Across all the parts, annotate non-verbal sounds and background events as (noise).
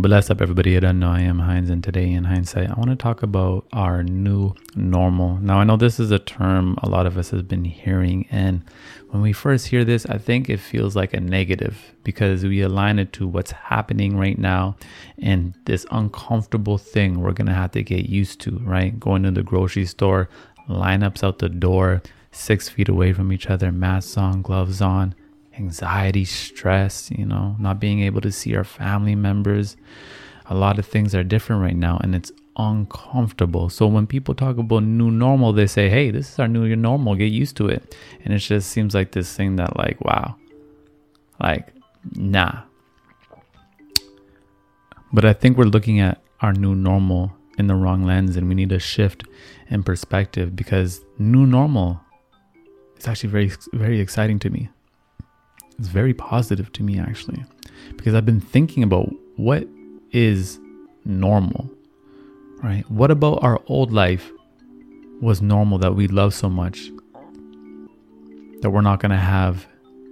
Bless up, everybody. I don't know. I am Heinz, and today in hindsight, I want to talk about our new normal. Now, I know this is a term a lot of us have been hearing, and when we first hear this, I think it feels like a negative because we align it to what's happening right now and this uncomfortable thing we're to have to get used to, right? Going to the grocery store, lineups out the door, six feet away from each other, masks on, gloves on anxiety, stress, you know, not being able to see our family members. A lot of things are different right now and it's uncomfortable. So when people talk about new normal, they say, hey, this is our new normal, get used to it. And it just seems like this thing that, like, wow, like, nah. But I think we're looking at our new normal in the wrong lens and we need a shift in perspective because new normal is actually very, very exciting to me it's very positive to me actually because I've been thinking about what is normal, right? What about our old life was normal that we love so much that we're not going to have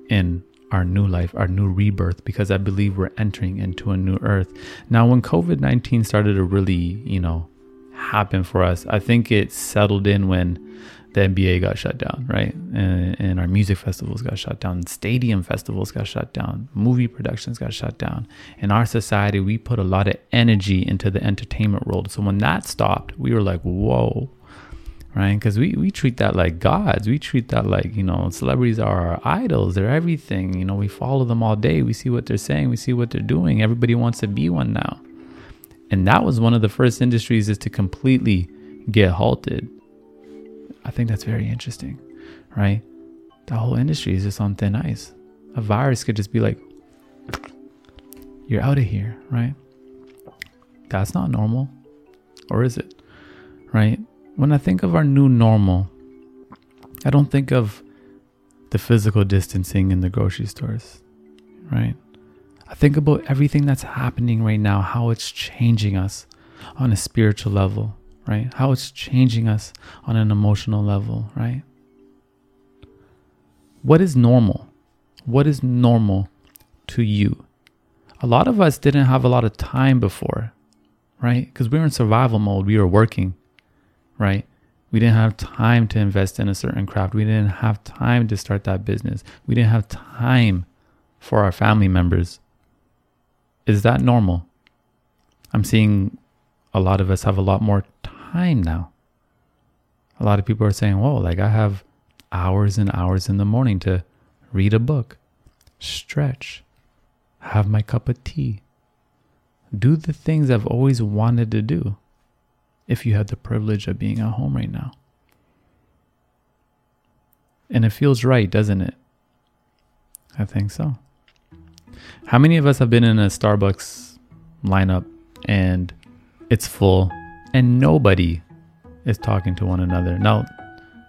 in our new life, our new rebirth, because I believe we're entering into a new earth. Now, when COVID 19 started to really, you know, happen for us, I think it settled in when the NBA got shut down, right? And, and, our music festivals got shut down, stadium festivals got shut down, movie productions got shut down. In our society, we put a lot of energy into the entertainment world. So when that stopped, we were like, whoa, right? Because we, we treat that like gods. We treat that like, you know, celebrities are our idols. They're everything. You know, we follow them all day. We see what they're saying, we see what they're doing. Everybody wants to be one now. And that was one of the first industries is to completely get halted I think that's very interesting, right? The whole industry is just on thin ice. A virus could just be like, you're out of here, right? That's not normal. Or is it? Right? When I think of our new normal, I don't think of the physical distancing in the grocery stores, right? I think about everything that's happening right now, how it's changing us on a spiritual level, right? How it's changing us on an emotional level, right? What is normal? What is normal to you? A lot of us didn't have a lot of time before, right? Because we were in survival mode, we were working, right? We didn't have time to invest in a certain craft. We didn't have time to start that business. We didn't have time for our family members. Is that normal? I'm seeing a lot of us have a lot more time now. A lot of people are saying, whoa, like I have hours and hours in the morning to read a book, stretch, have my cup of tea, do the things I've always wanted to do if you had the privilege of being at home right now. And it feels right, doesn't it? I think so. How many of us have been in a Starbucks lineup and it's full and nobody is talking to one another. Now,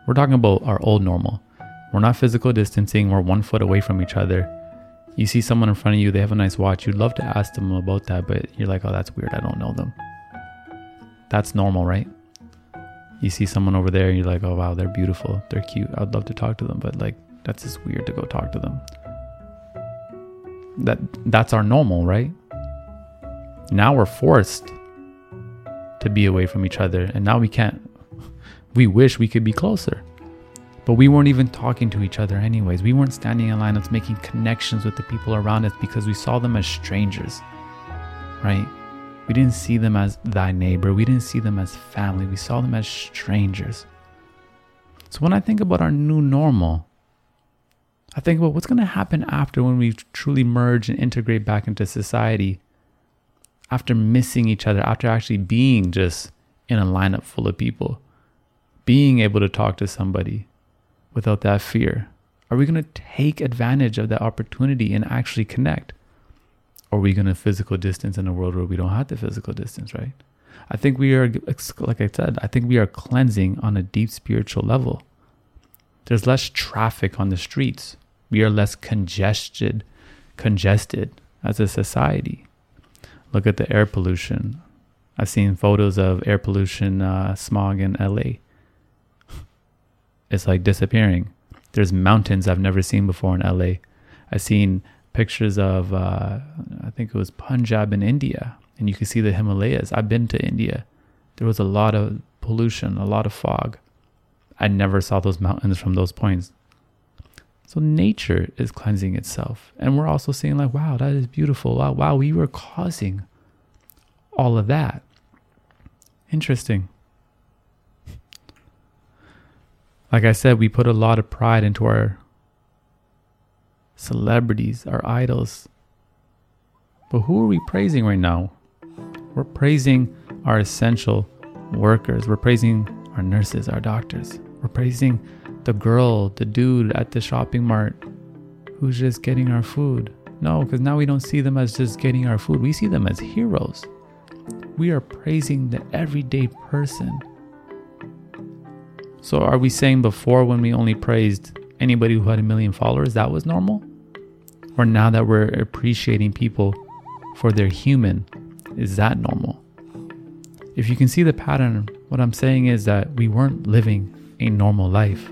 we're talking about our old normal. We're not physical distancing, we're one foot away from each other. You see someone in front of you, they have a nice watch. You'd love to ask them about that, but you're like, oh, that's weird. I don't know them. That's normal, right? You see someone over there, and you're like, oh, wow, they're beautiful. They're cute. I'd love to talk to them, but like, that's just weird to go talk to them. That that's our normal, right? Now we're forced to be away from each other. And now we can't. We wish we could be closer. But we weren't even talking to each other, anyways. We weren't standing in line, lineups making connections with the people around us because we saw them as strangers, right? We didn't see them as thy neighbor. We didn't see them as family. We saw them as strangers. So when I think about our new normal, I think about what's going to happen after when we truly merge and integrate back into society after missing each other, after actually being just in a lineup full of people, being able to talk to somebody without that fear? Are we going to take advantage of that opportunity and actually connect? Or are we going to physical distance in a world where we don't have the physical distance, right? I think we are, like I said, I think we are cleansing on a deep spiritual level. There's less traffic on the streets. We are less congested, congested as a society. Look at the air pollution. I've seen photos of air pollution uh, smog in LA. It's like disappearing. There's mountains I've never seen before in LA. I've seen pictures of, uh, I think it was Punjab in India, and you can see the Himalayas. I've been to India. There was a lot of pollution, a lot of fog. I never saw those mountains from those points. So nature is cleansing itself. And we're also seeing like, wow, that is beautiful. Wow, wow, we were causing all of that. Interesting. Like I said, we put a lot of pride into our celebrities, our idols. But who are we praising right now? We're praising our essential workers. We're praising our nurses, our doctors. We're praising the girl, the dude at the shopping mart who's just getting our food. No, because now we don't see them as just getting our food. We see them as heroes. We are praising the everyday person. So, are we saying before when we only praised anybody who had a million followers, that was normal? Or now that we're appreciating people for their human, is that normal? If you can see the pattern, what I'm saying is that we weren't living a normal life.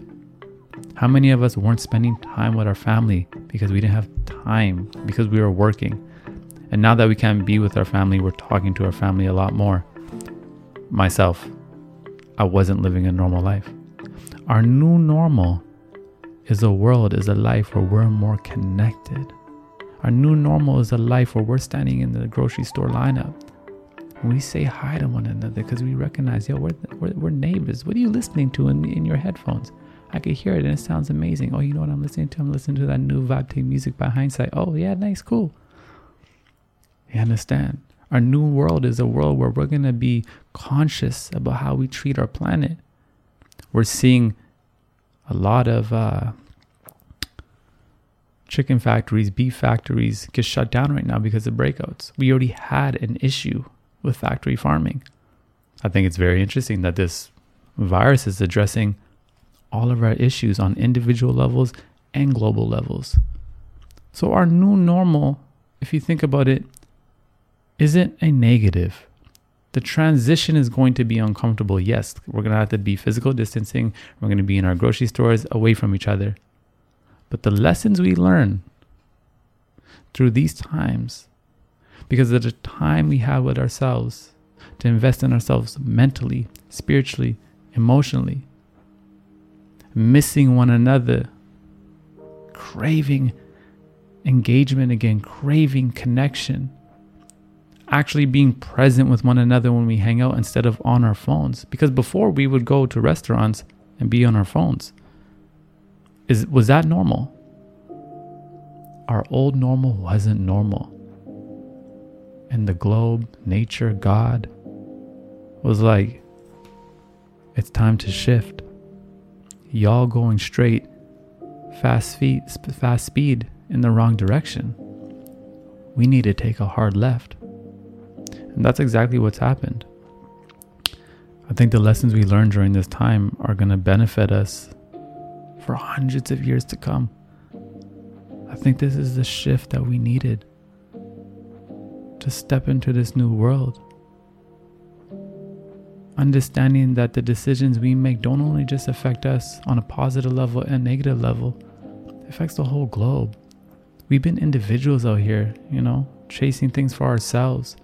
How many of us weren't spending time with our family because we didn't have time, because we were working? And now that we can't be with our family, we're talking to our family a lot more. Myself, I wasn't living a normal life. Our new normal is a world, is a life where we're more connected. Our new normal is a life where we're standing in the grocery store lineup we say hi to one another because we recognize, yo, we're, we're, we're, neighbors. What are you listening to in, in your headphones? I could hear it and it sounds amazing. Oh, you know what I'm listening to? I'm listening to that new Take music by Hindsight. Oh, yeah, nice, cool. You understand? Our new world is a world where we're going to be conscious about how we treat our planet. We're seeing a lot of uh, chicken factories, beef factories get shut down right now because of breakouts. We already had an issue with factory farming. I think it's very interesting that this virus is addressing all of our issues on individual levels and global levels. So, our new normal, if you think about it, isn't a negative. The transition is going to be uncomfortable. Yes, we're going to have to be physical distancing. We're going to be in our grocery stores away from each other. But the lessons we learn through these times, because of the time we have with ourselves to invest in ourselves mentally, spiritually, emotionally, missing one another, craving engagement again, craving connection, actually being present with one another when we hang out instead of on our phones. Because before we would go to restaurants and be on our phones. Is was that normal? Our old normal wasn't normal. And the globe, nature, God was like, it's time to shift y'all going straight, fast feet, fast speed in the wrong direction. We need to take a hard left. And that's exactly what's happened. I think the lessons we learned during this time are going to benefit us for hundreds of years to come. I think this is the shift that we needed to step into this new world understanding that the decisions we make don't only just affect us on a positive level and negative level, it affects the whole globe. We've been individuals out here, you know, chasing things for ourselves,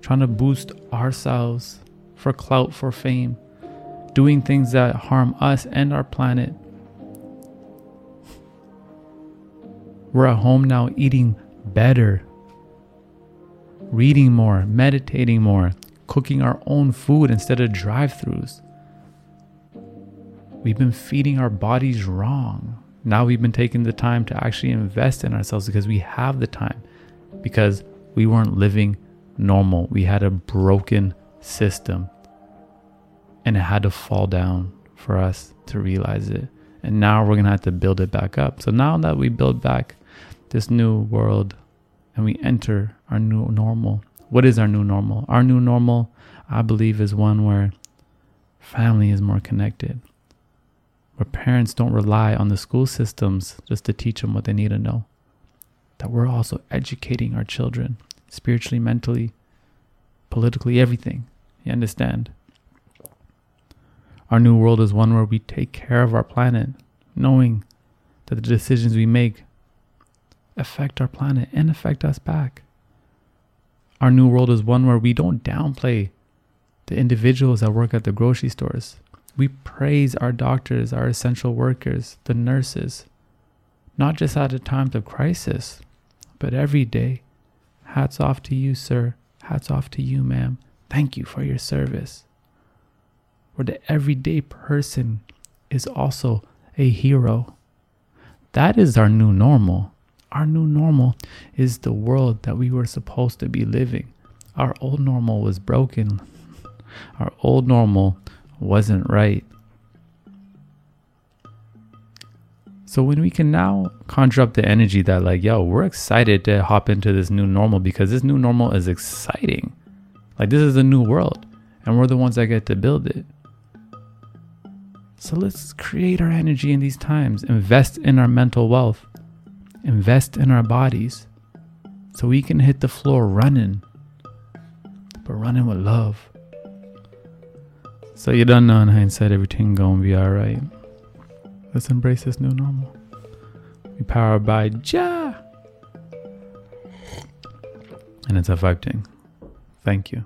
trying to boost ourselves for clout, for fame, doing things that harm us and our planet. We're at home now eating better, reading more, meditating more, cooking our own food instead of drive throughs. We've been feeding our bodies wrong. Now we've been taking the time to actually invest in ourselves because we have the time, because we weren't living normal. We had a broken system and it had to fall down for us to realize it. And now we're going to have to build it back up. So now that we build back this new world and we enter our new normal, what is our new normal? Our new normal, I believe, is one where family is more connected, where parents don't rely on the school systems just to teach them what they need to know. That we're also educating our children spiritually, mentally, politically, everything. You understand? Our new world is one where we take care of our planet, knowing that the decisions we make affect our planet and affect us back. Our new world is one where we don't downplay the individuals that work at the grocery stores. We praise our doctors, our essential workers, the nurses, not just at a times of crisis, but every day. Hats off to you, sir. Hats off to you, ma'am. Thank you for your service. Where the everyday person is also a hero. That is our new normal. Our new normal is the world that we were supposed to be living. Our old normal was broken. (laughs) Our old normal wasn't right. So when we can now conjure up the energy that like, yo, we're excited to hop into this new normal because this new normal is exciting. Like this is a new world and we're the ones that get to build it. So let's create our energy in these times, invest in our mental wealth, invest in our bodies so we can hit the floor running, but running with love. So you don't know in hindsight everything gonna be alright. Let's embrace this new normal. We powered by Ja. And it's a vibe thing. Thank you.